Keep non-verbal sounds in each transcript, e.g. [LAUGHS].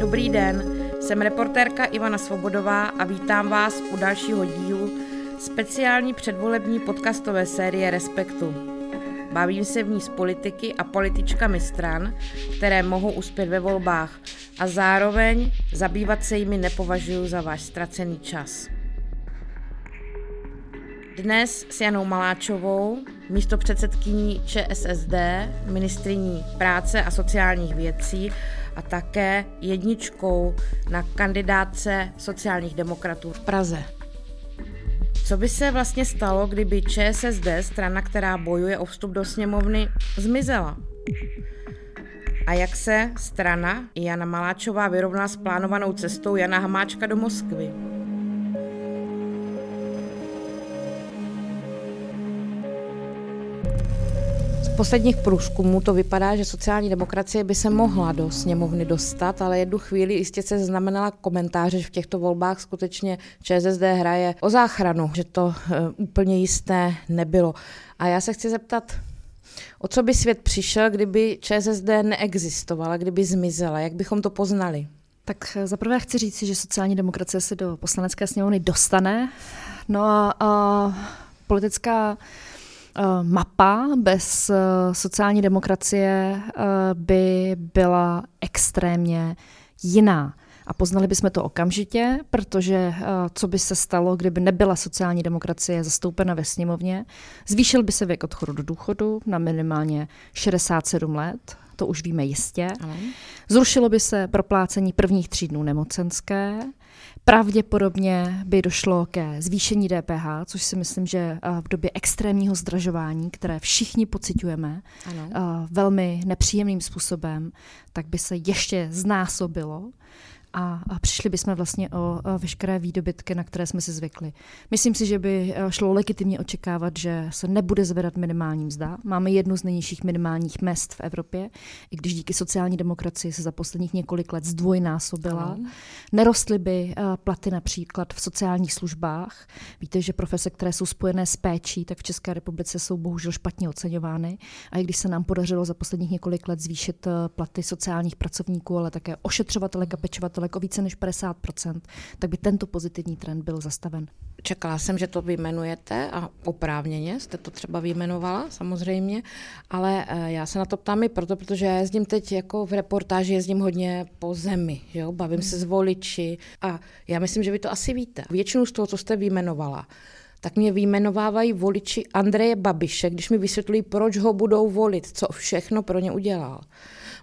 Dobrý den, jsem reportérka Ivana Svobodová a vítám vás u dalšího dílu speciální předvolební podcastové série Respektu. Bavím se v ní s politiky a političkami stran, které mohou uspět ve volbách a zároveň zabývat se jimi nepovažuji za váš ztracený čas. Dnes s Janou Maláčovou, místo předsedkyní ČSSD, ministriní práce a sociálních věcí a také jedničkou na kandidáce sociálních demokratů v Praze. Co by se vlastně stalo, kdyby ČSSD, strana, která bojuje o vstup do sněmovny, zmizela? A jak se strana Jana Maláčová vyrovná s plánovanou cestou Jana Hamáčka do Moskvy? Posledních průzkumů to vypadá, že sociální demokracie by se mohla do sněmovny dostat, ale jednu chvíli jistě se znamenala komentáře, že v těchto volbách skutečně ČSSD hraje o záchranu, že to uh, úplně jisté nebylo. A já se chci zeptat, o co by svět přišel, kdyby ČSSD neexistovala, kdyby zmizela, jak bychom to poznali? Tak eh, zaprvé chci říct, že sociální demokracie se do poslanecké sněmovny dostane. No a, a politická Eh, mapa bez eh, sociální demokracie eh, by byla extrémně jiná. A poznali bychom to okamžitě, protože co by se stalo, kdyby nebyla sociální demokracie zastoupena ve sněmovně, zvýšil by se věk odchodu do důchodu na minimálně 67 let, to už víme jistě. Zrušilo by se proplácení prvních tří dnů nemocenské, Pravděpodobně by došlo ke zvýšení DPH, což si myslím, že eh, v době extrémního zdražování, které všichni pocitujeme ano. Eh, velmi nepříjemným způsobem, tak by se ještě znásobilo a, a přišli bychom vlastně o, veškeré výdobytky, na které jsme si zvykli. Myslím si, že by eh, šlo legitimně očekávat, že se nebude zvedat minimální mzda. Máme jednu z nejnižších minimálních mest v Evropě, i když díky sociální demokracii se za posledních několik let zdvojnásobila. Ano. Nerostly by eh, platy například v sociálních službách. Víte, že profese, které jsou spojené s péčí, tak v České republice jsou bohužel špatně oceňovány. A i když se nám podařilo za posledních několik let zvýšit eh, platy sociálních pracovníků, ale také ošetřovatelek a pečovatelek, daleko více než 50%, tak by tento pozitivní trend byl zastaven. Čekala jsem, že to vyjmenujete a oprávněně jste to třeba vyjmenovala, samozřejmě, ale eh, já se na to ptám i proto, protože já jezdím teď jako v reportáži, jezdím hodně po zemi, jo? bavím se s voliči a já myslím, že vy to asi víte. Většinu z toho, co jste vyjmenovala, tak mě vyjmenovávají voliči Andreje Babiše, když mi vysvětlují, proč ho budou volit, co všechno pro ně udělal.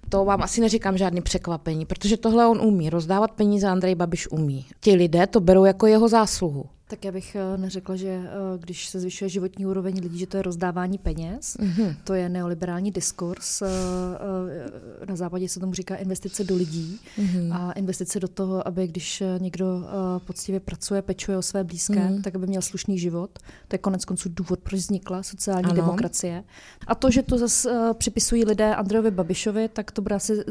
To vám asi neříkám žádný překvapení, protože tohle on umí. Rozdávat peníze Andrej Babiš umí. Ti lidé to berou jako jeho zásluhu. Tak já bych eh, neřekla, že eh, když se zvyšuje životní úroveň lidí, že to je rozdávání peněz. Mm-hmm. To je neoliberální diskurs. Eh, na západě se tomu říká investice do lidí mm-hmm. a investice do toho, aby když někdo poctivě pracuje, pečuje o své blízké, mm-hmm. tak aby měl slušný život. To je konec konců důvod, proč vznikla sociální ano. demokracie. A to, že to zase připisují lidé Andrejovi Babišovi, tak to bude asi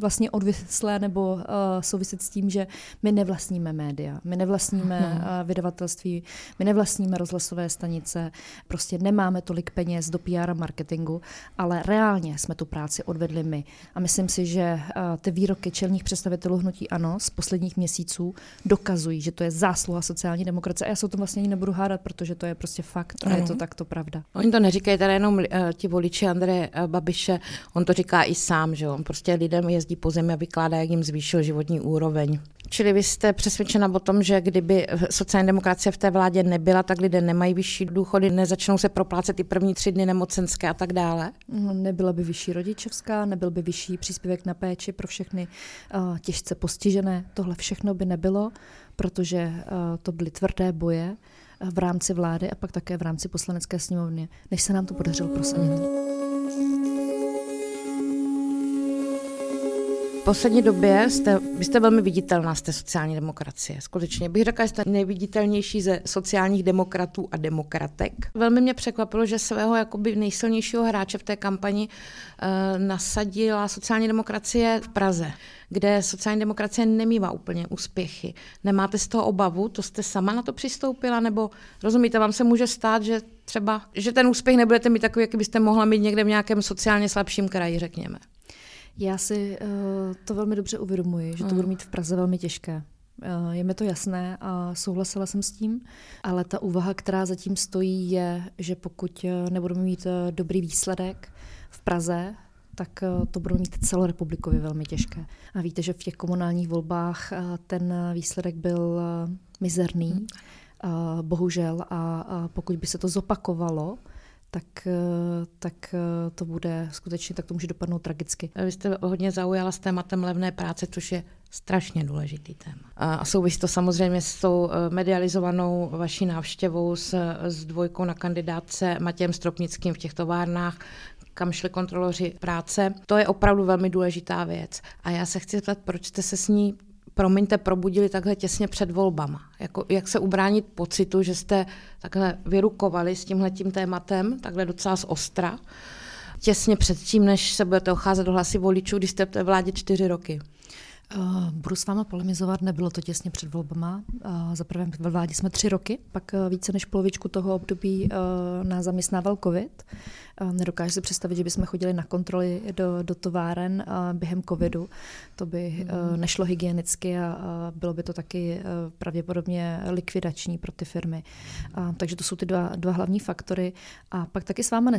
vlastně odvislé nebo uh, souviset s tím, že my nevlastníme média, my nevlastníme uh, vydavatelství, my nevlastníme rozhlasové stanice, prostě nemáme tolik peněz do PR a marketingu, ale reálně jsme tu práci odvedli my. A myslím si, že uh, ty výroky čelních představitelů hnutí ANO z posledních měsíců dokazují, že to je zásluha sociální demokracie. A já se o tom vlastně ani nebudu hádat, protože to je prostě fakt a je to takto pravda. Oni to neříkají tady jenom uh, ti voliči Andreje uh, Babiše, on to říká i sám, že on prostě lidem je jezdí po zemi a vykládá, jak jim zvýšil životní úroveň. Čili vy jste přesvědčena o tom, že kdyby sociální demokracie v té vládě nebyla, tak lidé nemají vyšší důchody, nezačnou se proplácet ty první tři dny nemocenské a tak dále? No, nebyla by vyšší rodičovská, nebyl by vyšší příspěvek na péči pro všechny uh, těžce postižené. Tohle všechno by nebylo, protože uh, to byly tvrdé boje uh, v rámci vlády a pak také v rámci poslanecké sněmovny, než se nám to podařilo prosadit. Mm. Poslední době jste, vy jste velmi viditelná z té sociální demokracie. Skutečně bych řekla, že jste nejviditelnější ze sociálních demokratů a demokratek. Velmi mě překvapilo, že svého jakoby nejsilnějšího hráče v té kampani uh, nasadila sociální demokracie v Praze, kde sociální demokracie nemývá úplně úspěchy. Nemáte z toho obavu? To jste sama na to přistoupila? Nebo rozumíte, vám se může stát, že třeba, že ten úspěch nebudete mít takový, jaký byste mohla mít někde v nějakém sociálně slabším kraji, řekněme? Já si uh, to velmi dobře uvědomuji, že to budu mít v Praze velmi těžké. Uh, je mi to jasné a souhlasila jsem s tím, ale ta úvaha, která zatím stojí, je, že pokud eh, nebudeme mít dobrý výsledek v Praze, tak to budou mít celorepublikově velmi těžké. A víte, že v těch komunálních volbách ten výsledek byl mizerný, hmm. bohužel, a pokud by se to zopakovalo, tak, eh, tak eh, to bude skutečně, tak to může dopadnout tragicky. Vy jste hodně zaujala s tématem levné práce, což je strašně důležitý téma. A souvisí to samozřejmě s tou eh, medializovanou vaší návštěvou s, s dvojkou na kandidátce Matějem Stropnickým v těch továrnách, kam šli kontroloři práce. To je opravdu velmi důležitá věc. A já se chci zeptat, proč jste se s ní promiňte, probudili takhle těsně před volbama. Jako, jak se ubránit pocitu, že jste takhle vyrukovali s tímhletím tématem, takhle docela z ostra, těsně před tím, než se budete ocházet do hlasy voličů, když jste v té vládě čtyři roky? Uh, budu s váma polemizovat, nebylo to těsně před volbama. Uh, za prvé ve vládě jsme tři roky, pak uh, více než polovičku toho období uh, nás zaměstnával covid. Nedokážu si představit, že bychom chodili na kontroly do, do továren během covidu. To by mm. nešlo hygienicky a bylo by to taky pravděpodobně likvidační pro ty firmy. Takže to jsou ty dva, dva hlavní faktory. A pak taky s váma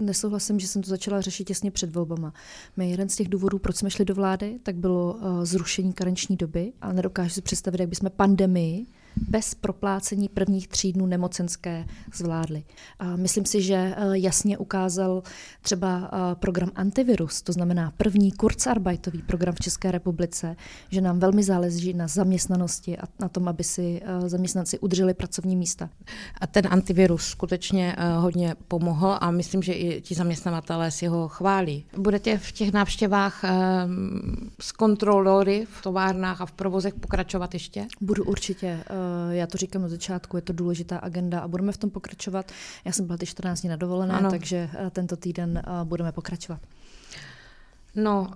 nesouhlasím, že jsem to začala řešit těsně před volbama. My jeden z těch důvodů, proč jsme šli do vlády, tak bylo zrušení karenční doby a nedokážu si představit, jak bychom pandemii bez proplácení prvních tří dnů nemocenské zvládli. A myslím si, že eh, jasně ukázal třeba eh, program Antivirus, to znamená první kurzarbeitový program v České republice, že nám velmi záleží na zaměstnanosti a na tom, aby si eh, zaměstnanci udrželi pracovní místa. A ten antivirus skutečně hodně pomohl a myslím, že i ti zaměstnavatelé si ho chválí. Budete v těch návštěvách s kontrolory v továrnách a v provozech pokračovat ještě? Budu určitě. Eh, já to říkám od začátku, je to důležitá agenda a budeme v tom pokračovat. Já jsem byla ty 14 dní na dovolené, ano. takže eh, tento týden eh, budeme pokračovat. No,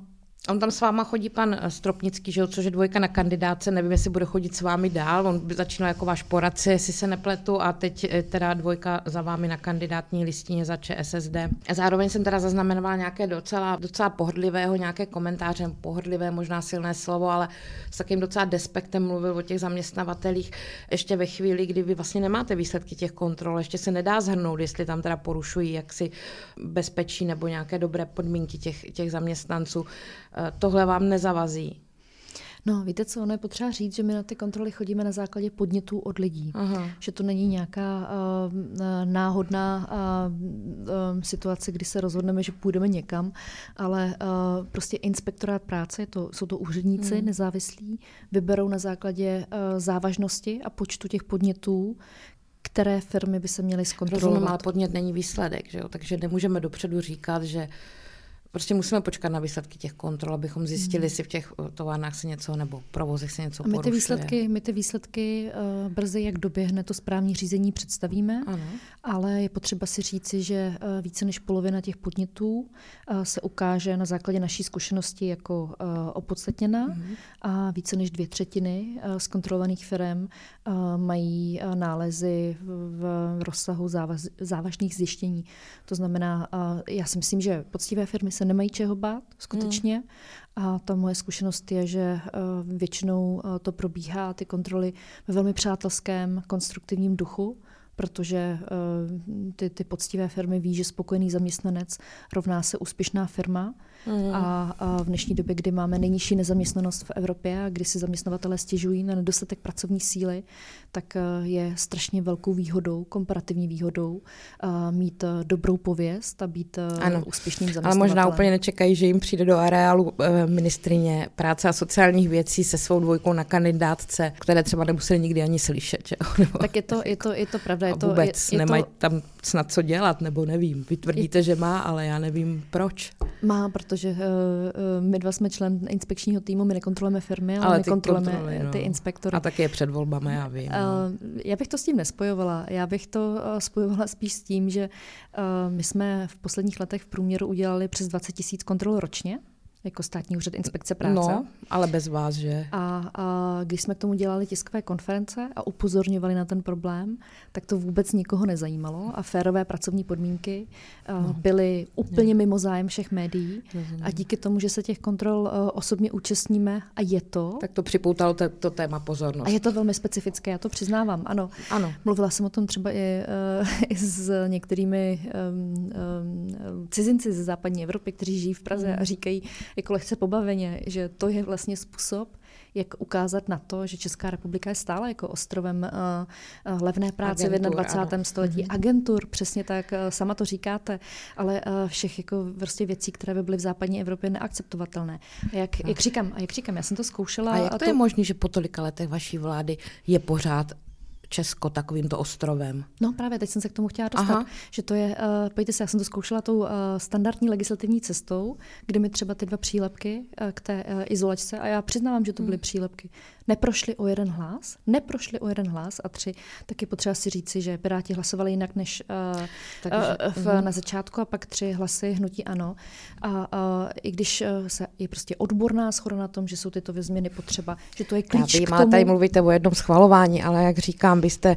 On tam s váma chodí pan Stropnický, že což je dvojka na kandidáce, nevím, jestli bude chodit s vámi dál, on začínal jako váš poradce, jestli se nepletu, a teď eh, teda dvojka za vámi na kandidátní listině za ČSSD. Zároveň jsem teda zaznamenovala nějaké docela, docela pohodlivého, nějaké komentáře, pohodlivé, možná silné slovo, ale s takým docela despektem mluvil o těch zaměstnavatelích ještě ve chvíli, kdy vy vlastně nemáte výsledky těch kontrol, ještě se nedá zhrnout, jestli tam teda porušují jaksi bezpečí nebo nějaké dobré podmínky těch, těch zaměstnanců. Eh, tohle vám nezavazí. No, víte co, ono je potřeba říct, že my na ty kontroly chodíme na základě podnětů od lidí. Aha. Že to není nějaká uh, náhodná uh, uh, situace, kdy se rozhodneme, že půjdeme někam, ale uh, prostě inspektorát práce, to, jsou to úředníci hmm. nezávislí, vyberou na základě uh, závažnosti a počtu těch podnětů, které firmy by se měly zkontrolovat. Rozumím, ale podnět není výsledek, že jo? takže nemůžeme dopředu říkat, že Prostě musíme počkat na výsledky těch kontrol, abychom zjistili, hmm. jestli v těch eh, továrnách se něco nebo provozech se něco a my ty výsledky, my ty výsledky uh, brzy, jak doběhne to správní řízení, představíme, ano. ale je potřeba si říci, že uh, více než polovina těch podnětů uh, se ukáže na základě naší zkušenosti jako uh, opodstatněná hmm. a více než dvě třetiny uh, z kontrolovaných firm uh, mají uh, nálezy v, v rozsahu závaz, závažných zjištění. To znamená, uh, já si myslím, že poctivé firmy se nemají čeho bát, skutečně. Hmm. A ta moje zkušenost je, že uh, většinou uh, to probíhá, ty kontroly ve velmi přátelském, konstruktivním duchu protože uh, ty, ty poctivé firmy ví, že spokojený zaměstnanec rovná se úspěšná firma Mm. A, a v dnešní době, kdy máme nejnižší nezaměstnanost v Evropě a kdy si zaměstnavatele stěžují na nedostatek pracovní síly, tak eh, je strašně velkou výhodou, komparativní výhodou eh, mít eh, dobrou pověst a být ano. úspěšným zaměstnavatelem. Ale možná úplně nečekají, že jim přijde do areálu ministrině práce a sociálních věcí se svou dvojkou na kandidátce, které třeba nemuseli nikdy ani slyšet. Že? [LAUGHS] tak je to, je, to, je to pravda. Je to, vůbec je, je nemají to... tam snad co dělat, nebo nevím. Vy tvrdíte, je... že má, ale já nevím proč. Má, protože uh, my dva jsme člen inspekčního týmu, my nekontrolujeme firmy, ale, ale my kontrolujeme kontroly, no. ty inspektory. A taky je před volbami, já vím. Uh. Já bych to s tím nespojovala. Já bych to uh, spojovala spíš s tím, že uh, my jsme v posledních letech v průměru udělali přes 20 tisíc kontrol ročně jako státní úřad inspekce práce. No, ale bez vás, že? A, a když jsme k tomu dělali tiskové konference a upozorňovali na ten problém, tak to vůbec nikoho nezajímalo a férové pracovní podmínky no. byly úplně mimo zájem všech médií a díky tomu, že se těch kontrol uh, osobně účastníme a je to... Tak to připoutalo te, to téma pozornost. A je to velmi specifické, já to přiznávám, ano. ano. Mluvila jsem o tom třeba i, uh, [LAUGHS] i s některými um, um, cizinci ze západní Evropy, kteří žijí v Praze mm. a říkají, jako lehce pobaveně, že to je vlastně způsob, jak ukázat na to, že Česká republika je stále jako ostrovem uh, levné práce Agentur, v 21. Ano. století. Mm-hmm. Agentur, přesně tak, uh, sama to říkáte, ale uh, všech jako prostě věcí, které by byly v západní Evropě neakceptovatelné. A jak, jak, říkám, a jak říkám, já jsem to zkoušela. A jak to, to je možné, že po tolika letech vaší vlády je pořád Česko takovýmto ostrovem. No právě, teď jsem se k tomu chtěla dostat, Aha. že to je, uh, pojďte se, já jsem to zkoušela tou uh, standardní legislativní cestou, kdy mi třeba ty dva přílepky uh, k té uh, izolačce, a já přiznávám, že to byly hmm. přílepky, neprošly o jeden hlas, neprošly o jeden hlas a tři, taky potřeba si říci, že Piráti hlasovali jinak než uh, Takže, uh, v, uh, na začátku a pak tři hlasy hnutí ano. A uh, i když uh, se je prostě odborná schoda na tom, že jsou tyto změny potřeba, že to je klíč Já vím, k tomu. tady mluvíte o jednom schvalování, ale jak říkám, vy jste,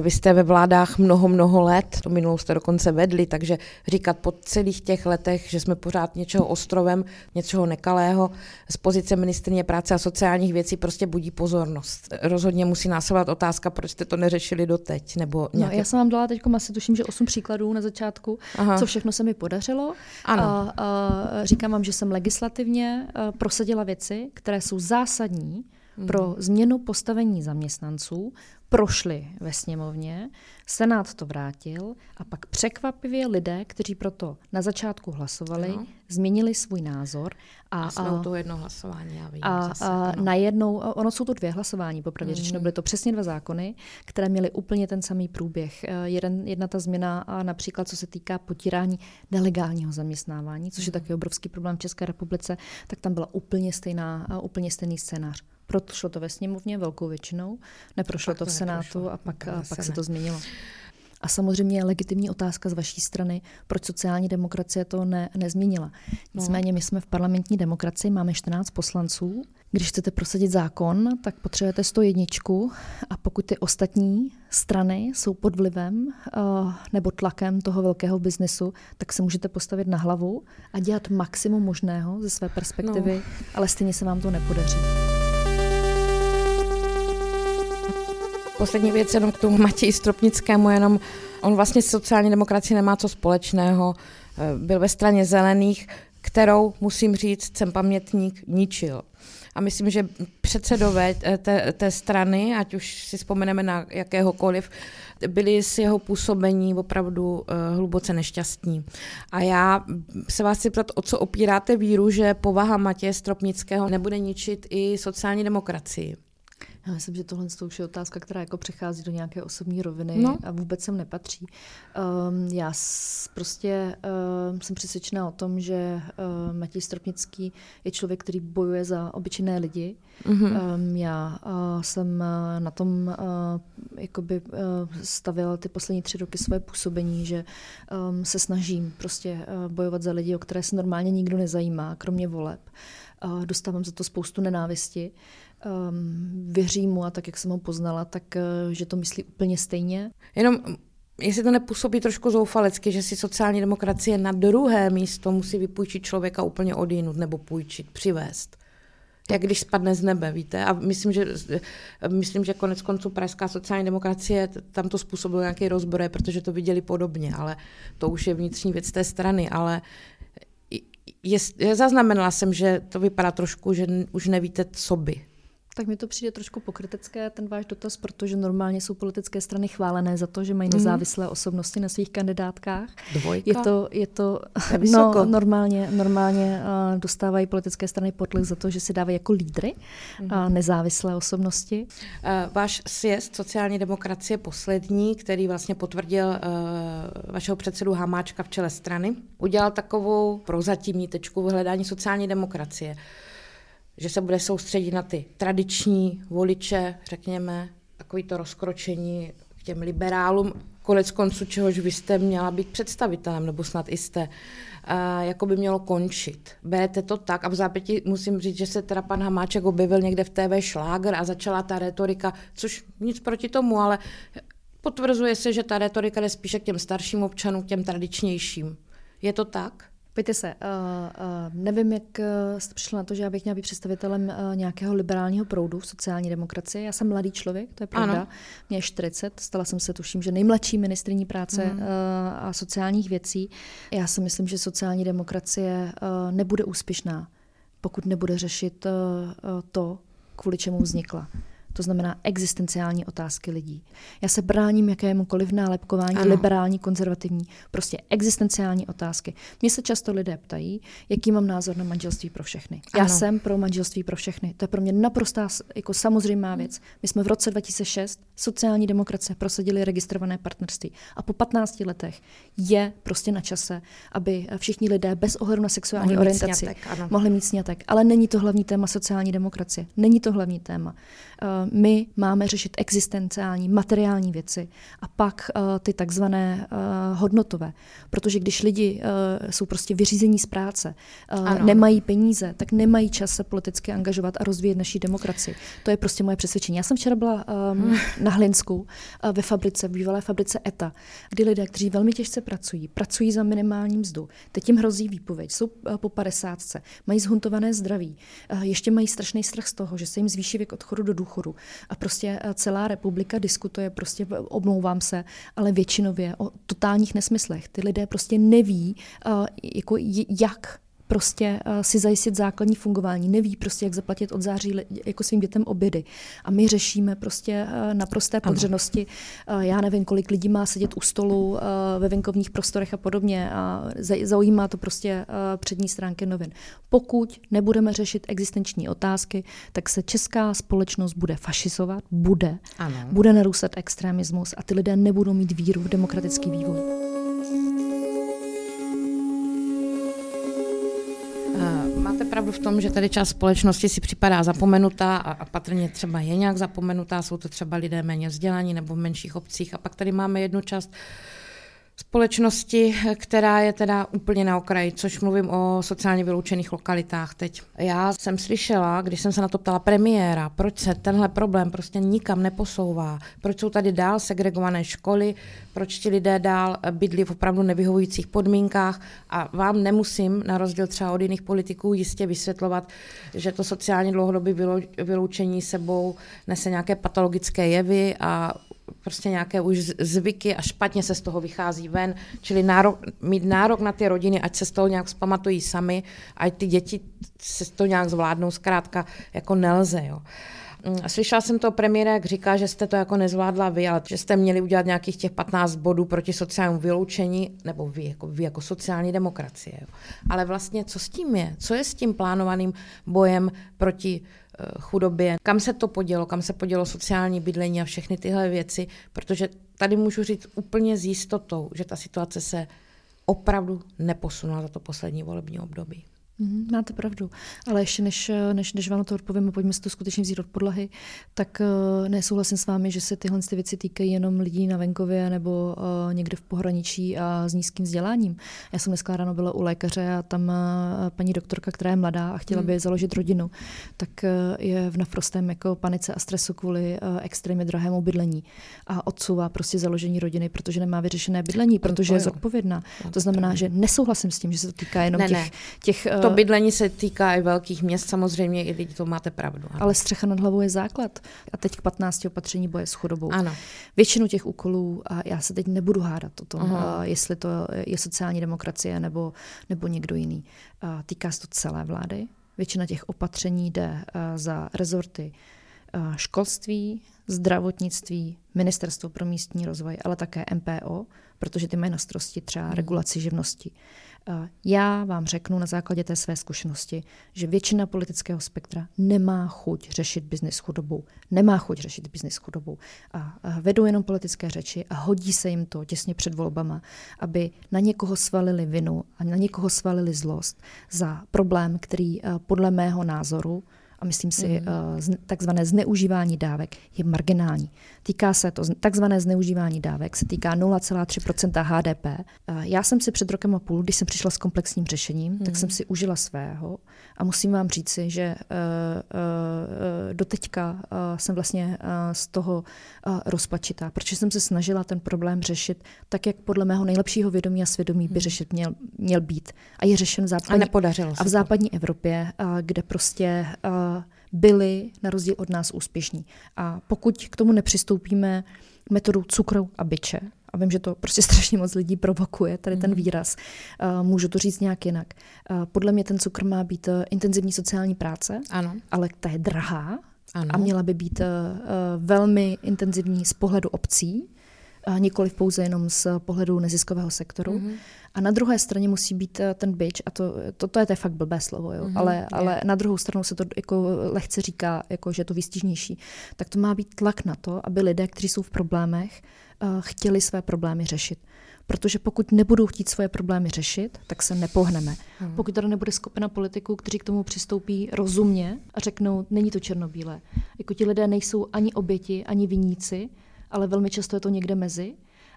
vy jste ve vládách mnoho, mnoho let, to minulou jste dokonce vedli, takže říkat po celých těch letech, že jsme pořád něčeho ostrovem, něčeho nekalého, z pozice ministrně práce a sociálních věcí prostě budí pozornost. Rozhodně musí následovat otázka, proč jste to neřešili doteď. Nebo nějaké... no, já jsem vám dala teď asi tuším, že osm příkladů na začátku, Aha. co všechno se mi podařilo. Ano. A, a říkám vám, že jsem legislativně prosadila věci, které jsou zásadní pro mhm. změnu postavení zaměstnanců, prošly ve sněmovně, Senát to vrátil a pak překvapivě lidé, kteří proto na začátku hlasovali, no. změnili svůj názor. A, a toho jedno hlasování, já vím. A, zase, a najednou, ono jsou to dvě hlasování, popravdě mm. řečeno, byly to přesně dva zákony, které měly úplně ten samý průběh. Eh, jeden, jedna ta změna například, co se týká potírání nelegálního zaměstnávání, což mm. je mhm. taky obrovský problém v České republice, tak tam byla úplně, stejná, úplně stejný scénář. Prošlo to ve sněmovně velkou většinou, neprošlo to v Senátu neprošlo. a pak, a pak se to změnilo. A samozřejmě je legitimní otázka z vaší strany, proč sociální demokracie to ne, nezměnila. No. Nicméně my jsme v parlamentní demokracii, máme 14 poslanců. Když chcete prosadit zákon, tak potřebujete 101 a pokud ty ostatní strany jsou pod vlivem uh, nebo tlakem toho velkého biznesu, tak se můžete postavit na hlavu a dělat maximum možného ze své perspektivy, no. ale stejně se vám to nepodaří. Poslední věc jenom k tomu Matěji Stropnickému, jenom on vlastně s sociální demokracií nemá co společného. Eh, byl ve straně zelených, kterou, musím říct, jsem pamětník, ničil. A myslím, že předsedové té, té strany, ať už si vzpomeneme na jakéhokoliv, byli s jeho působení opravdu uh, hluboce nešťastní. A já se vás chci ptat, o co opíráte víru, že povaha Matěje Stropnického nebude ničit i sociální demokracii? Já myslím, že tohle už je otázka, která jako přechází do nějaké osobní roviny no. a vůbec sem nepatří. Um, já s, prostě um, jsem přesvědčená o tom, že um, Matěj Stropnický je člověk, který bojuje za obyčejné lidi. Mm-hmm. Um, já uh, jsem uh, na tom uh, jakoby uh, stavila ty poslední tři roky své působení, že um, se snažím prostě uh, bojovat za lidi, o které se normálně nikdo nezajímá, kromě voleb. Uh, dostávám za to spoustu nenávisti um, věřím mu a tak, jak jsem ho poznala, tak uh, že to myslí úplně stejně. Jenom jestli to nepůsobí trošku zoufalecky, že si sociální demokracie na druhé místo musí vypůjčit člověka úplně odjinut nebo půjčit, přivést. Jak když spadne z nebe, víte? A myslím, že, myslím, že konec konců pražská sociální demokracie tam to způsobilo nějaký rozbor, protože to viděli podobně, ale to už je vnitřní věc té strany, ale je, je, zaznamenala jsem, že to vypadá trošku, že už nevíte, co by Tak mi to přijde trošku pokrytecké, ten váš dotaz, protože normálně jsou politické strany chválené za to, že mají mhm. nezávislé osobnosti na svých kandidátkách. Dvojka. Je to, je to no, normálně, normálně uh, dostávají politické strany potlech za to, že si dávají jako lídry uh, nezávislé osobnosti. Uh, váš sjezd sociální demokracie poslední, který vlastně potvrdil vašeho předsedu Hamáčka v čele strany, udělal takovou prozatímní tečku v hledání sociální demokracie že se bude soustředit na ty tradiční voliče, řekněme, takový to rozkročení k těm liberálům, konec konců, čehož vy jste měla být představitelem, nebo snad i jste, jako by mělo končit. Berete to tak a v zápěti musím říct, že se teda pan Hamáček objevil někde v TV šláger a začala ta retorika, což nic proti tomu, ale potvrzuje se, že ta retorika jde spíše k těm starším občanům, k těm tradičnějším. Je to tak? Pojďte se, uh, uh, nevím, jak uh, jste přišla na to, že já bych měla být představitelem uh, nějakého liberálního proudu v sociální demokracii. Já jsem mladý člověk, to je pravda. Ano. Mě je 40, stala jsem se, tuším, že nejmladší ministrní práce mm. uh, a sociálních věcí. Já si myslím, že sociální demokracie uh, nebude úspěšná, pokud nebude řešit uh, uh, to, kvůli čemu vznikla to znamená existenciální otázky lidí. Já se bráním jakémukoliv nálepkování ano. liberální, konzervativní, prostě existenciální otázky. Mně se často lidé ptají, jaký mám názor na manželství pro všechny. Ano. Já jsem pro manželství pro všechny. To je pro mě naprostá jako samozřejmá věc. My jsme v roce 2006 sociální demokracie prosadili registrované partnerství a po 15 letech je prostě na čase, aby všichni lidé bez ohledu na sexuální mohli orientaci mít snětek, mohli mít snětek. Ale není to hlavní téma sociální demokracie. Není to hlavní téma. Uh, my máme řešit existenciální, materiální věci a pak uh, ty takzvané uh, hodnotové. Protože když lidi uh, jsou prostě vyřízení z práce, uh, nemají peníze, tak nemají čas se politicky angažovat a rozvíjet naší demokracii. To je prostě moje přesvědčení. Já jsem včera byla um, [LAUGHS] na Hlinsku ve fabrice, v bývalé fabrice ETA, kdy lidé, kteří velmi těžce pracují, pracují za minimální mzdu, teď jim hrozí výpověď, jsou po padesátce, mají zhuntované zdraví, ještě mají strašný strach z toho, že se jim zvýší věk odchodu do důchodu a prostě eh, celá republika diskutuje, prostě omlouvám se, ale většinově o totálních nesmyslech. Ty lidé prostě neví, eh, jako jak prostě uh, si zajistit základní fungování, neví prostě, jak zaplatit od září jako svým dětem obědy. A my řešíme prostě uh, naprosté podřenosti. Uh, já nevím, kolik lidí má sedět u stolu uh, ve venkovních prostorech a podobně a zaujímá to prostě uh, přední stránky novin. Pokud nebudeme řešit existenční otázky, tak se česká společnost bude fašizovat, bude, ano. bude narůstat extremismus a ty lidé nebudou mít víru v demokratický vývoj. Pravdu v tom, že tady část společnosti si připadá zapomenutá a, a patrně třeba je nějak zapomenutá, jsou to třeba lidé méně vzdělaní nebo v menších obcích. A pak tady máme jednu část společnosti, která je teda úplně na okraji, což mluvím o sociálně vyloučených lokalitách teď. Já jsem slyšela, když jsem se na to ptala premiéra, proč se tenhle problém prostě nikam neposouvá, proč jsou tady dál segregované školy, proč ti lidé dál bydlí v opravdu nevyhovujících podmínkách a vám nemusím, na rozdíl třeba od jiných politiků, jistě vysvětlovat, že to sociálně dlouhodobé vyloučení sebou nese nějaké patologické jevy a prostě nějaké už zvyky a špatně se z toho vychází ven, čili nárok, mít nárok na ty rodiny, ať se z toho nějak zpamatují sami, ať ty děti se to nějak zvládnou, zkrátka jako nelze. Jo. Mm, slyšela jsem to premiéra, jak říká, že jste to jako nezvládla vy, ale že jste měli udělat nějakých těch 15 bodů proti sociálnímu vyloučení, nebo vy jako, vy jako sociální demokracie. Jo. Ale vlastně co s tím je? Co je s tím plánovaným bojem proti chudobě, kam se to podělo, kam se podělo sociální bydlení a všechny tyhle věci, protože tady můžu říct úplně s jistotou, že ta situace se opravdu neposunula za to poslední volební období. Mm, máte pravdu, ale ještě než, než, než vám na to odpovím a pojďme si to skutečně vzít od podlahy, tak uh, nesouhlasím s vámi, že se tyhle ty věci týkají jenom lidí na venkově nebo uh, někde v pohraničí a s nízkým vzděláním. Já jsem dneska ráno byla u lékaře a tam uh, paní doktorka, která je mladá a chtěla mm. by založit rodinu, tak uh, je v naprostém jako panice a stresu kvůli uh, extrémně drahému bydlení a odsouvá prostě založení rodiny, protože nemá vyřešené bydlení, protože je zodpovědná. To znamená, že nesouhlasím s tím, že se to týká jenom ne, těch, ne. těch to bydlení se týká i velkých měst, samozřejmě i lidi, to máte pravdu. Ano. Ale střecha nad hlavou je základ. A teď k 15 opatření boje s chudobou. Ano. Většinu těch úkolů, a já se teď nebudu hádat o tom, uh-huh. jestli to je sociální demokracie nebo, nebo někdo jiný. A týká se to celé vlády. Většina těch opatření jde za rezorty školství, zdravotnictví, Ministerstvo pro místní rozvoj, ale také MPO, protože ty mají na starosti třeba hmm. regulaci živnosti. Já vám řeknu na základě té své zkušenosti, že většina politického spektra nemá chuť řešit biznis chudobou. Nemá chuť řešit biznis chudobou. A vedou jenom politické řeči a hodí se jim to těsně před volbama, aby na někoho svalili vinu a na někoho svalili zlost za problém, který podle mého názoru a myslím si, mm. takzvané zneužívání dávek je marginální. Týká se to, takzvané zneužívání dávek se týká 0,3% HDP. Eh, já jsem si před rokem a půl, když jsem přišla s komplexním řešením, mm. tak mhm. jsem si užila svého a musím vám říci, že uh, doteďka jsem vlastně z toho rozpačitá, protože jsem se snažila ten problém řešit tak, jak podle mého nejlepšího vědomí a svědomí by mhm. řešit měl, měl být. A je řešen v západní, a nepodařilo a v západní to. Evropě, kde prostě uh, byli na rozdíl od nás úspěšní. A pokud k tomu nepřistoupíme metodou cukru a byče, a vím, že to prostě [LAUGHS] strašně moc lidí provokuje, tady ten mhm. výraz, uh, můžu to říct nějak jinak. Uh, podle mě ten cukr má být intenzivní sociální práce, ano. ale ta je drahá ano. a měla by být velmi intenzivní z pohledu obcí, nikoli pouze jenom z pohledu neziskového sektoru. Mm-hmm. A na druhé straně musí být eh, ten byč, a to, to, to je to fakt blbé slovo, jo, mm-hmm, ale, ale na druhou stranu se to jako lehce říká, jako, že je to výstižnější. Tak to má být tlak na to, aby lidé, kteří jsou v problémech, uh, chtěli své problémy řešit. Protože pokud nebudou chtít svoje problémy řešit, tak se nepohneme. Hmm. Pokud tady nebude skupina politiků, kteří k tomu přistoupí rozumně a řeknou, není to černobílé. Jako ti lidé nejsou ani oběti, ani viníci, ale velmi často je to někde mezi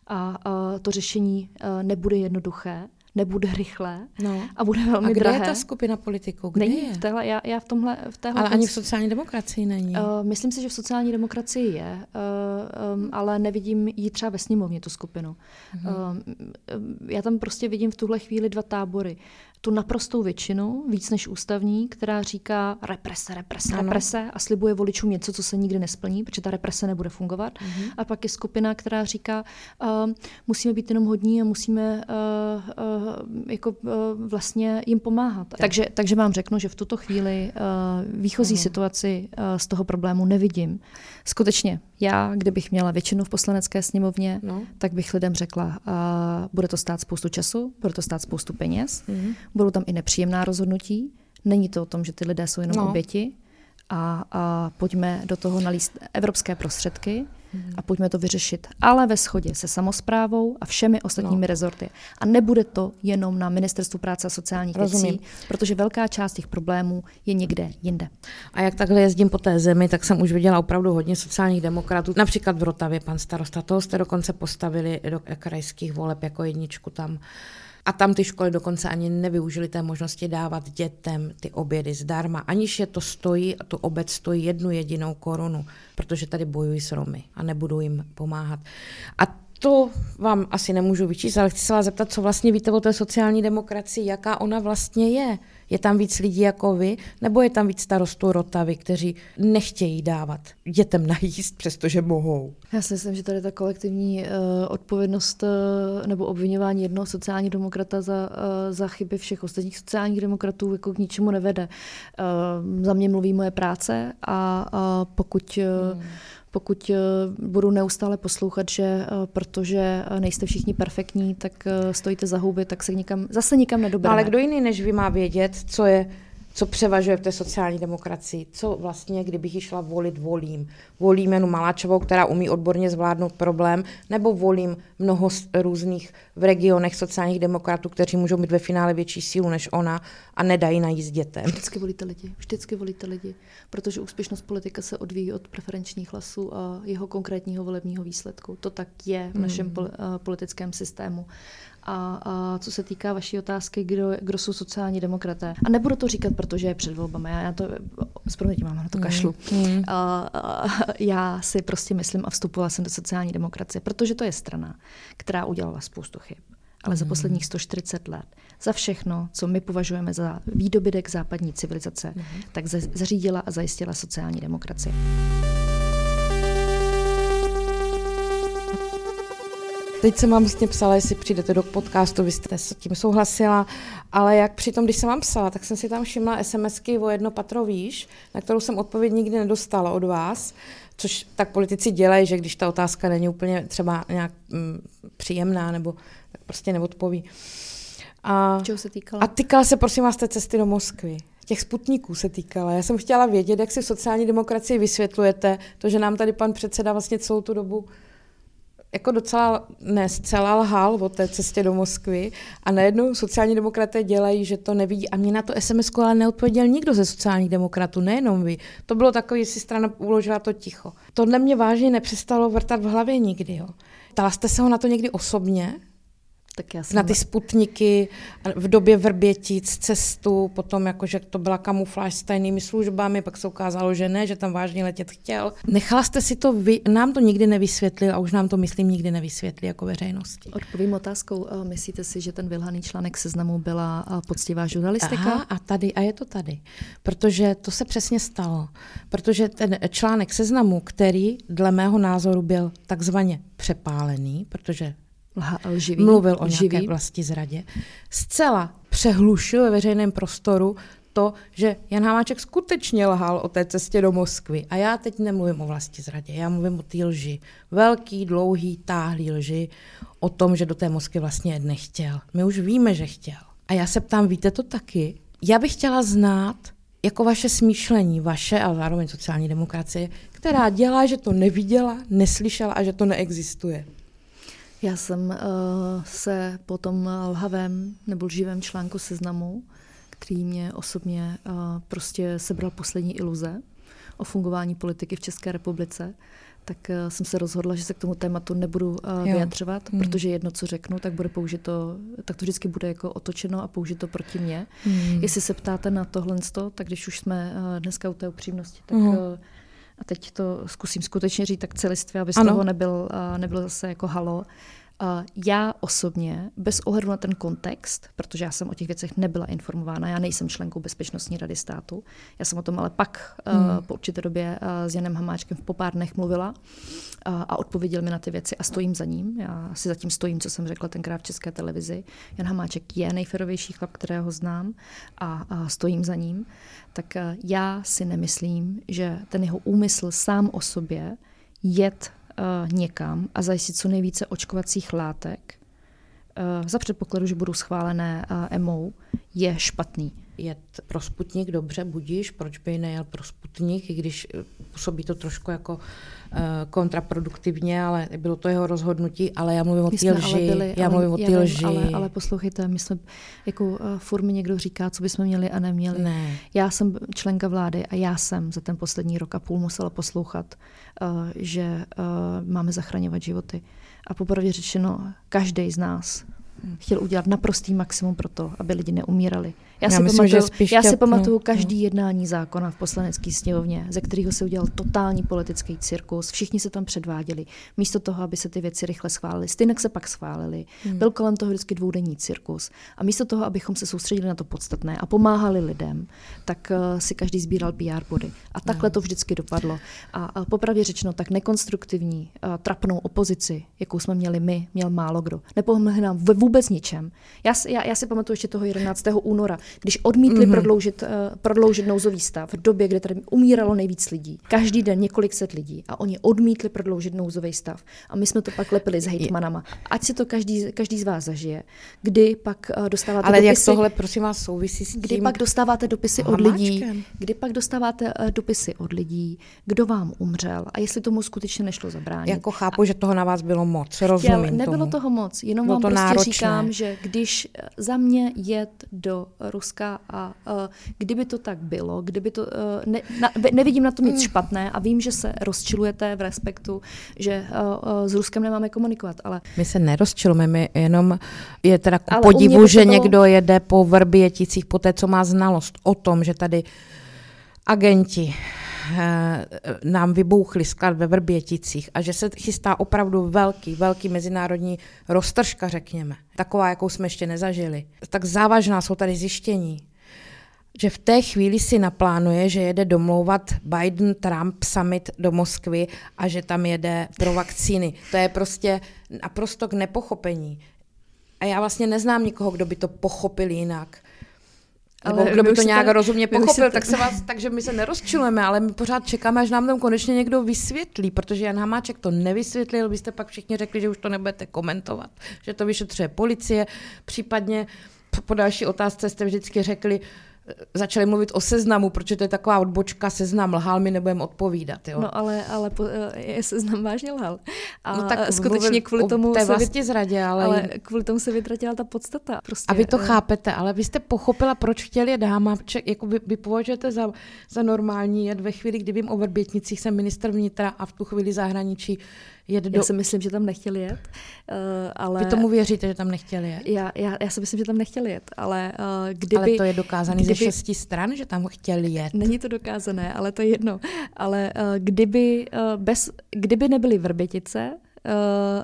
a, a to řešení a, nebude jednoduché, nebude rychlé no. a bude velmi a kde drahé. je ta skupina politiků? Kde není je? V téhle, já, já v tomhle... V téhle ale ani v sociální demokracii není. Uh, myslím si, že v sociální demokracii je, uh, um, ale nevidím ji třeba ve sněmovně, tu skupinu. Uh-huh. Uh, já tam prostě vidím v tuhle chvíli dva tábory tu naprostou většinu, víc než ústavní, která říká represe, represe, ano. represe a slibuje voličům něco, co se nikdy nesplní, protože ta represe nebude fungovat. Uh-huh. A pak je skupina, která říká, uh, musíme být jenom hodní a musíme uh, uh, jako uh, vlastně jim pomáhat. Tak. Takže, takže vám řeknu, že v tuto chvíli uh, výchozí uh-huh. situaci uh, z toho problému nevidím. Skutečně, já, kdybych měla většinu v poslanecké sněmovně, no. tak bych lidem řekla, uh, bude to stát spoustu času, bude to stát spoustu peněz, uh-huh Budou tam i nepříjemná rozhodnutí. Není to o tom, že ty lidé jsou jenom no. oběti. A, a pojďme do toho nalíst evropské prostředky a pojďme to vyřešit, ale ve shodě se samozprávou a všemi ostatními no. rezorty. A nebude to jenom na Ministerstvu práce a sociálních Rozumím. věcí, protože velká část těch problémů je někde jinde. A jak takhle jezdím po té zemi, tak jsem už viděla opravdu hodně sociálních demokratů. Například v Rotavě pan starosta, toho jste dokonce postavili do krajských voleb jako jedničku tam. A tam ty školy dokonce ani nevyužily té možnosti dávat dětem ty obědy zdarma, aniž je to stojí a tu obec stojí jednu jedinou korunu, protože tady bojují s Romy a nebudou jim pomáhat. A to vám asi nemůžu vyčíst, ale chci se vás zeptat, co vlastně víte o té sociální demokracii, jaká ona vlastně je. Je tam víc lidí jako vy, nebo je tam víc starostů Rotavy, kteří nechtějí dávat dětem najíst, přestože mohou? Já si myslím, že tady ta kolektivní uh, odpovědnost uh, nebo obvinování jednoho sociálního demokrata za, uh, za chyby všech ostatních sociálních demokratů jako k ničemu nevede. Uh, za mě mluví moje práce a uh, pokud uh, hmm pokud eh, budu neustále poslouchat, že eh, protože eh, nejste všichni perfektní, tak stojíte za huby, tak se nikam, zase nikam nedobereme. Ale kdo jiný než vy má vědět, co je co převažuje v té sociální demokracii, co vlastně, kdybych ji šla volit, volím. Volím Janu Maláčovou, která umí odborně zvládnout problém, nebo volím mnoho různých v regionech sociálních demokratů, kteří můžou mít ve finále větší sílu než ona a nedají najíst dětem. Vždycky volíte lidi, vždycky volíte lidi, protože úspěšnost politika se odvíjí od preferenčních hlasů a jeho konkrétního volebního výsledku. To tak je v našem hmm. politickém systému. A, a co se týká vaší otázky, kdo, kdo jsou sociální demokraté. A nebudu to říkat, protože je před volbami. Já, já to s proměnitím mám na to kašlu. Mm. A, a, já si prostě myslím a vstupovala jsem do sociální demokracie, protože to je strana, která udělala spoustu chyb. Ale mm. za posledních 140 let, za všechno, co my považujeme za výdobytek západní civilizace, mm. tak zařídila a zajistila sociální demokracie. Teď jsem vám vlastně psala, jestli přijdete do podcastu, vy jste s tím souhlasila, ale jak přitom, když jsem vám psala, tak jsem si tam všimla SMSky o jedno patro výš, na kterou jsem odpověď nikdy nedostala od vás, což tak politici dělají, že když ta otázka není úplně třeba nějak mm, příjemná, nebo tak prostě neodpoví. A, Čeho se týkala? A týkala se, prosím vás, té cesty do Moskvy. Těch sputníků se týkala. Já jsem chtěla vědět, jak si sociální demokracii vysvětlujete, to, že nám tady pan předseda vlastně celou tu dobu jako docela, ne zcela lhal o té cestě do Moskvy a najednou sociální demokraté dělají, že to nevidí. A mě na to SMS ale neodpověděl nikdo ze sociálních demokratů, nejenom vy. To bylo takové, si strana uložila to ticho. Tohle mě vážně nepřestalo vrtat v hlavě nikdy. Jo. Ptala jste se ho na to někdy osobně? Tak já jsem... Na ty sputniky v době Vrbětic, cestu, potom jakože to byla kamufláž s tajnými službami, pak se ukázalo, že ne, že tam vážně letět chtěl. Nechala jste si to, vy, nám to nikdy nevysvětlil a už nám to, myslím, nikdy nevysvětlí jako veřejnosti. Odpovím otázkou. Myslíte si, že ten vylhaný článek seznamu byla poctivá žurnalistika? Aha, a tady, a je to tady. Protože to se přesně stalo. Protože ten článek seznamu, který dle mého názoru byl takzvaně přepálený, protože lživý, mluvil o lživý. nějaké vlasti zradě, zcela přehlušil ve veřejném prostoru to, že Jan Hamáček skutečně lhal o té cestě do Moskvy. A já teď nemluvím o vlasti zradě, já mluvím o té lži. Velký, dlouhý, táhlý lži o tom, že do té Moskvy vlastně nechtěl. My už víme, že chtěl. A já se ptám, víte to taky? Já bych chtěla znát jako vaše smýšlení, vaše a zároveň sociální demokracie, která dělá, že to neviděla, neslyšela a že to neexistuje. Já jsem uh, se po tom lhavém nebo lživém článku seznamu, který mě osobně uh, prostě sebral poslední iluze o fungování politiky v České republice, tak uh, jsem se rozhodla, že se k tomu tématu nebudu uh, vyjadřovat, hmm. protože jedno, co řeknu, tak bude použito, tak to vždycky bude jako otočeno a použito proti mně. Hmm. Jestli se ptáte na tohle, tak když už jsme uh, dneska u té upřímnosti, tak hmm. uh, a teď to zkusím skutečně říct tak celistvě, aby z ano. toho nebyl, nebyl zase jako halo. Já osobně, bez ohledu na ten kontext, protože já jsem o těch věcech nebyla informována, já nejsem členkou Bezpečnostní rady státu, já jsem o tom ale pak hmm. po určité době s Janem Hamáčkem v popárnech mluvila a odpověděl mi na ty věci a stojím za ním. Já si zatím stojím, co jsem řekla tenkrát v České televizi. Jan Hamáček je nejferovější chlap, kterého znám a, a stojím za ním. Tak já si nemyslím, že ten jeho úmysl sám o sobě jet někam a zajistit co nejvíce očkovacích látek uh, za předpokladu, že budou schválené EMO, je špatný. Jet pro Sputnik dobře, budíš, proč by nejel pro Sputnik, i když působí to trošku jako uh, kontraproduktivně, ale bylo to jeho rozhodnutí, ale já mluvím o té lži. Byli, já mluvím o té lži. Ale, ale poslouchejte, my jsme, jako uh, furt mi někdo říká, co bychom měli a neměli. Ne. Já jsem členka vlády a já jsem za ten poslední rok a půl musela poslouchat, uh, že uh, máme zachraňovat životy. A popravdě řečeno, každý z nás chtěl udělat naprostý maximum pro to, aby lidi neumírali. Já, já, si, myslím, pamatuju, že já si pamatuju no, každý no. jednání zákona v poslanecké sněmovně, ze kterého se udělal totální politický cirkus. Všichni se tam předváděli. Místo toho, aby se ty věci rychle schválily. Stejně se pak schválili. Hmm. Byl kolem toho vždycky dvoudenní cirkus. A místo toho, abychom se soustředili na to podstatné a pomáhali lidem, tak uh, si každý sbíral PR body. A takhle no. to vždycky dopadlo. A, a popravdě řečeno, tak nekonstruktivní, uh, trapnou opozici, jakou jsme měli my, měl málo kdo. Nepomohli nám vůbec ničem. Já, já, já si pamatuju ještě toho 11. února, když odmítli mm-hmm. prodloužit, uh, prodloužit nouzový stav v době, kdy tady umíralo nejvíc lidí, každý den několik set lidí, a oni odmítli prodloužit nouzový stav. A my jsme to pak lepili s hejtmanama. Ať si to každý, každý z vás zažije. Kdy pak uh, dostáváte Ale dopisy, jak tohle, prosím vás, souvisí s tím? Kdy pak dostáváte dopisy od lidí, kdy pak dostáváte uh, dopisy od lidí, kdo vám umřel a jestli tomu skutečně nešlo zabránit. Jako chápu, a, že toho na vás bylo moc, rozumím chtěl, Nebylo tomu. toho moc, jenom bylo vám to prostě náročné. říkám, že když za mě jet do Ruska a uh, kdyby to tak bylo, kdyby to, uh, ne, na, nevidím na to nic mm. špatné a vím, že se rozčilujete v respektu, že uh, uh, s Ruskem nemáme komunikovat, ale... My se nerozčilujeme, my jenom je teda ku podivu, že bylo... někdo jede po Vrběticích po té, co má znalost o tom, že tady agenti nám vybouchli sklad ve Vrběticích a že se chystá opravdu velký, velký mezinárodní roztržka, řekněme. Taková, jakou jsme ještě nezažili. Tak závažná jsou tady zjištění že v té chvíli si naplánuje, že jede domlouvat Biden-Trump summit do Moskvy a že tam jede pro vakcíny. To je prostě naprosto k nepochopení. A já vlastně neznám nikoho, kdo by to pochopil jinak. Nebo ale kdo by to nějak rozumně pochopil, tak se vás, takže my se nerozčilujeme, ale my pořád čekáme, až nám tam konečně někdo vysvětlí, protože Jan Hamáček to nevysvětlil, byste pak všichni řekli, že už to nebudete komentovat, že to vyšetřuje policie, případně po další otázce jste vždycky řekli, začali mluvit o seznamu, protože to je taková odbočka seznam, lhal, my nebudeme odpovídat. Jo? No ale, ale po, eh, je seznam vážně lhal. A no, tak skutečně kvůli tomu té vlastně zradě, ale... ale kvůli tomu se vytratila ta podstata. Prostě, a vy to eh, chápete, ale vy jste pochopila, proč chtěli je dáma, jako vy, vy považujete za, za normální jet ve chvíli, kdy vím o Vrbětnicích, jsem minister vnitra a v tu chvíli zahraničí jet do... Já si myslím, že tam nechtěli jet, uh, ale... Vy tomu věříte, že tam nechtěli jet? Já, já, já si myslím, že tam nechtěli jet, ale uh, kdyby... Ale to je dokázané kdyby... ze šesti stran, že tam chtěli jet. Není to dokázané, ale to je jedno. Ale uh, kdyby, uh, bez, kdyby nebyly Vrbětice,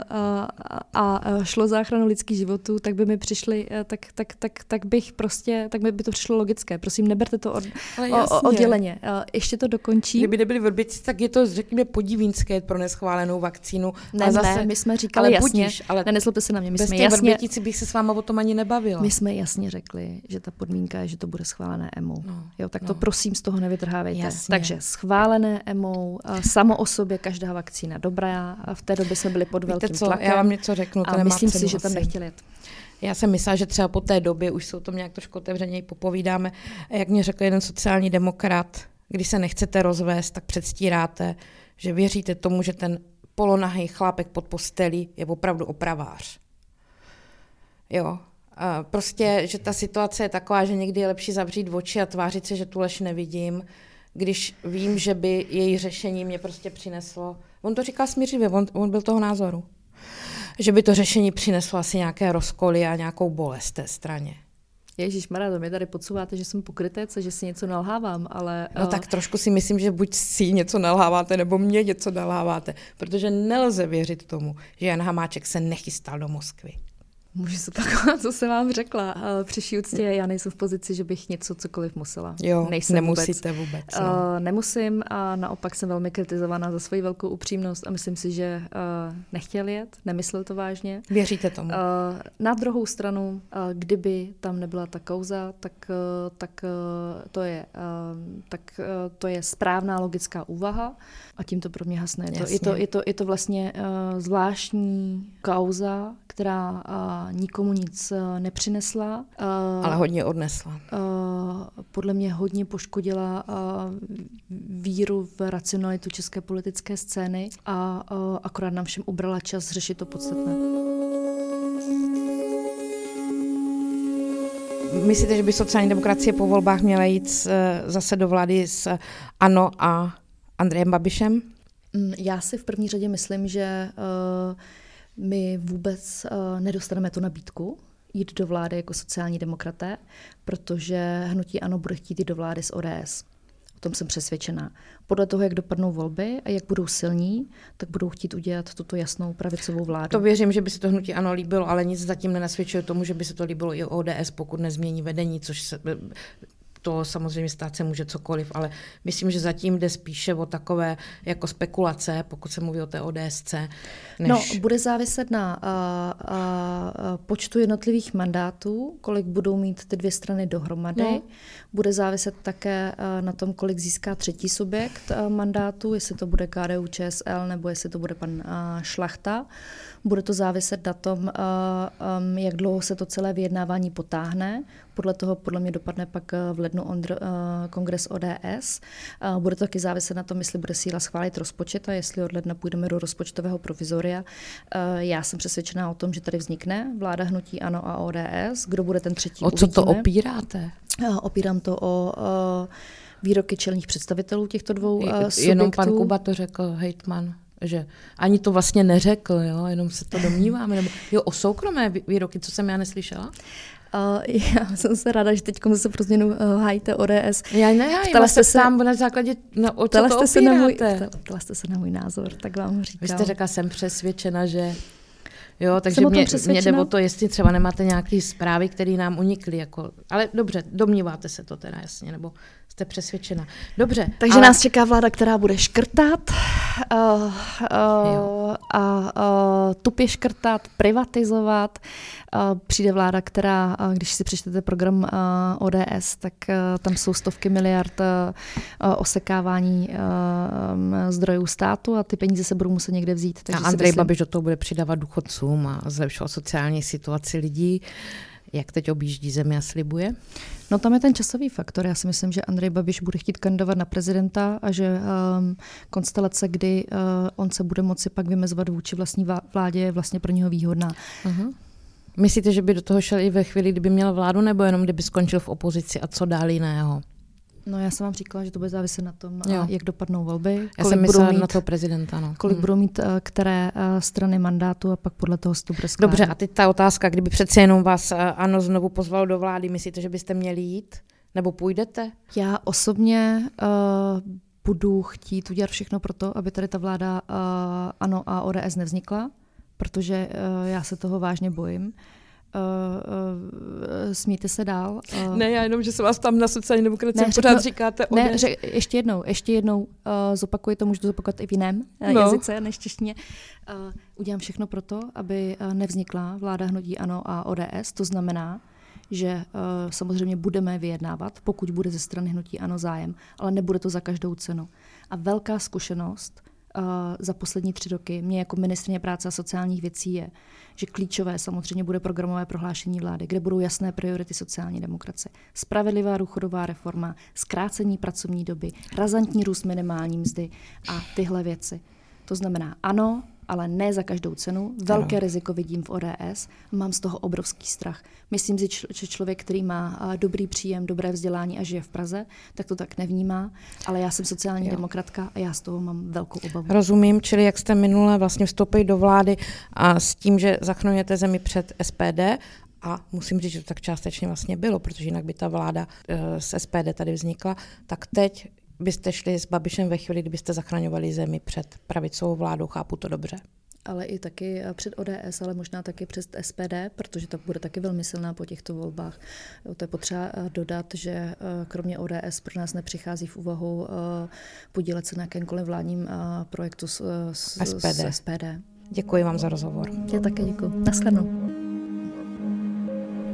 a, a šlo záchranu lidských životů, tak by mi přišli, eh, tak, tak, tak, tak bych prostě, tak by, by to přišlo logické. Prosím, neberte to od, o, odděleně. Ještě to dokončím. Kdyby nebyli vrbici, tak je to, řekněme, podivínské pro neschválenou vakcínu. Ne, a zase, ne, my jsme říkali ale jasně, budíš, ale ne, se na mě, my bez jsme jasně, bych se s váma o tom ani nebavila. My jsme jasně řekli, že ta podmínka je, že to bude schválené EMO. No, jo, tak no. to prosím z toho nevytrhávejte. Jasně. Takže schválené EMO, samo o sobě každá vakcína dobrá. A v té době byli pod velkým co, tlakem. Já vám něco řeknu, to a myslím si, že tam nechtěli jet. Já jsem myslela, že třeba po té době už se o tom nějak trošku otevřeněji popovídáme. Jak mě řekl jeden sociální demokrat, když se nechcete rozvést, tak předstíráte, že věříte tomu, že ten polonahý chlápek pod postelí je opravdu opravář. Jo, a prostě, že ta situace je taková, že někdy je lepší zavřít oči a tvářit se, že tu lež nevidím, když vím, že by její řešení mě prostě přineslo. On to říká smířivě, on, on byl toho názoru. Že by to řešení přineslo asi nějaké rozkoly a nějakou bolest té straně. Ježíš Mara, to mi tady podsouváte, že jsem pokrytec že si něco nalhávám, ale... No uh... tak trošku si myslím, že buď si něco nalháváte, nebo mě něco nalháváte, protože nelze věřit tomu, že Jan Hamáček se nechystal do Moskvy. Můžu se opakovat, [LAUGHS] co jsem vám řekla. Při vší úctě já nejsem v pozici, že bych něco cokoliv musela. Jo, nejsem nemusíte vůbec. vůbec no. uh, nemusím a naopak jsem velmi kritizovaná za svoji velkou upřímnost a myslím si, že uh, nechtěl jet, nemyslel to vážně. Věříte tomu? Uh, na druhou stranu, uh, kdyby tam nebyla ta kauza, tak, uh, tak, uh, to, je, uh, tak uh, to je správná logická úvaha a tím to pro mě hasne. Je to, je, to, je, to, je to vlastně uh, zvláštní kauza, která uh, nikomu nic uh, nepřinesla. Uh, Ale hodně odnesla. Uh, podle mě hodně poškodila víru v racionalitu české politické scény a akorát nám všem ubrala čas řešit to podstatné. Myslíte, že by sociální demokracie po volbách měla jít zase do vlády s ANO a Andrejem Babišem? Mm, já si v první řadě myslím, že uh, my vůbec uh, nedostaneme tu nabídku jít do vlády jako sociální demokraté, protože hnutí ANO bude chtít jít do vlády s ODS. O tom jsem přesvědčená. Podle toho, jak dopadnou volby a jak budou silní, tak budou chtít udělat tuto jasnou pravicovou vládu. To věřím, že by se to hnutí ANO líbilo, ale nic zatím nenasvědčuje tomu, že by se to líbilo i ODS, pokud nezmění vedení, což se, to samozřejmě stát se může cokoliv, ale myslím, že zatím jde spíše o takové jako spekulace, pokud se mluví o té ODSC. Než... No, bude záviset na a, a počtu jednotlivých mandátů, kolik budou mít ty dvě strany dohromady. No. Bude záviset také na tom, kolik získá třetí subjekt mandátu, jestli to bude KDU ČSL nebo jestli to bude pan Šlachta. Bude to záviset na tom, jak dlouho se to celé vyjednávání potáhne. Podle toho podle mě dopadne pak v lednu ondr, kongres ODS. Bude to taky záviset na tom, jestli bude síla schválit rozpočet a jestli od ledna půjdeme do rozpočtového provizoria. Já jsem přesvědčená o tom, že tady vznikne vláda hnutí ANO a ODS. Kdo bude ten třetí? O co uvidíme. to opíráte? Opírám to o výroky čelních představitelů těchto dvou subjektů. Jenom pan Kuba to řekl, hejtman že ani to vlastně neřekl, jo, jenom se to domníváme. Nebo, jo, o soukromé výroky, co jsem já neslyšela? Uh, [LAUGHS] já jsem se ráda, že teď se pro změnu uh, hájíte ODS. Já nehájím, ptala jste se tam na základě, no, o co to se na můj, ptala jste se na můj názor, tak vám říkám. Vy jste řekla, jsem přesvědčena, že Jo, takže mě, mě jde o to, jestli třeba nemáte nějaké zprávy, které nám unikly. Jako, ale dobře, domníváte se to teda jasně, nebo jste přesvědčena. Dobře. Takže ale... nás čeká vláda, která bude škrtat uh, uh, a uh, tupě škrtat, privatizovat. Uh, přijde vláda, která, uh, když si přečtete program uh, ODS, tak uh, tam jsou stovky miliard uh, osekávání uh, zdrojů státu a ty peníze se budou muset někde vzít. Takže a Andrej myslím... Babiš do toho bude přidávat důchodcům a zlepšovat sociální situaci lidí. Jak teď objíždí zemi a slibuje? No tam je ten časový faktor. Já si myslím, že Andrej Babiš bude chtít kandidovat na prezidenta a že um, konstelace, kdy uh, on se bude moci pak vymezovat vůči vlastní vládě, je vlastně pro něho výhodná. Uh-huh. Myslíte, že by do toho šel i ve chvíli, kdyby měl vládu, nebo jenom kdyby skončil v opozici a co dál jiného? No já jsem vám říkala, že to bude záviset na tom, jo. jak dopadnou volby. Já jsem myslela mít, na toho prezidenta. No. Kolik hmm. budou mít uh, které uh, strany mandátu a pak podle toho se to bude skládat. Dobře, a teď ta otázka, kdyby přece jenom vás uh, ano znovu pozval do vlády, myslíte, že byste měli jít? Nebo půjdete? Já osobně uh, budu chtít udělat všechno pro to, aby tady ta vláda uh, ANO a ODS nevznikla, protože uh, já se toho vážně bojím. Uh, uh, smíte se dál. Uh, ne, já jenom, že se vás tam na sociální demokracii pořád řeknu, říkáte. Ne, řek, ještě jednou, ještě jednou uh, zopakuji to, můžu to zopakovat i v jiném uh, no. jazyce než češtině. Uh, udělám všechno pro to, aby uh, nevznikla vláda hnutí ANO a ODS. To znamená, že uh, samozřejmě budeme vyjednávat, pokud bude ze strany hnutí ANO zájem, ale nebude to za každou cenu. A velká zkušenost za poslední tři roky mě jako ministrně práce a sociálních věcí je, že klíčové samozřejmě bude programové prohlášení vlády, kde budou jasné priority sociální demokracie. Spravedlivá důchodová reforma, zkrácení pracovní doby, razantní růst minimální mzdy a tyhle věci. To znamená, ano, ale ne za každou cenu. Velké ano. riziko vidím v ODS, mám z toho obrovský strach. Myslím si, že člověk, který má dobrý příjem, dobré vzdělání a žije v Praze, tak to tak nevnímá, ale já jsem sociální jo. demokratka a já z toho mám velkou obavu. Rozumím, čili jak jste minule vlastně vstoupili do vlády a s tím, že zachránujete zemi před SPD, a musím říct, že to tak částečně vlastně bylo, protože jinak by ta vláda e, z SPD tady vznikla, tak teď byste šli s Babišem ve chvíli, kdybyste zachraňovali zemi před pravicovou vládou, chápu to dobře. Ale i taky eh, před ODS, ale možná taky před SPD, protože to bude taky velmi silná po těchto volbách. To je potřeba eh, dodat, že eh, kromě ODS pro nás nepřichází v úvahu podílet se na jakémkoliv vládním projektu s, s, SPD. s SPD. Děkuji vám za rozhovor. Já také děkuji. Naschledanou.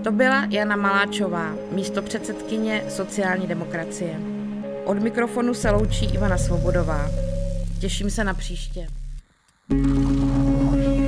To byla Jana Maláčová, místo předsedkyně sociální demokracie. Od mikrofonu se loučí Ivana Svobodová. Těším se na příště. thank you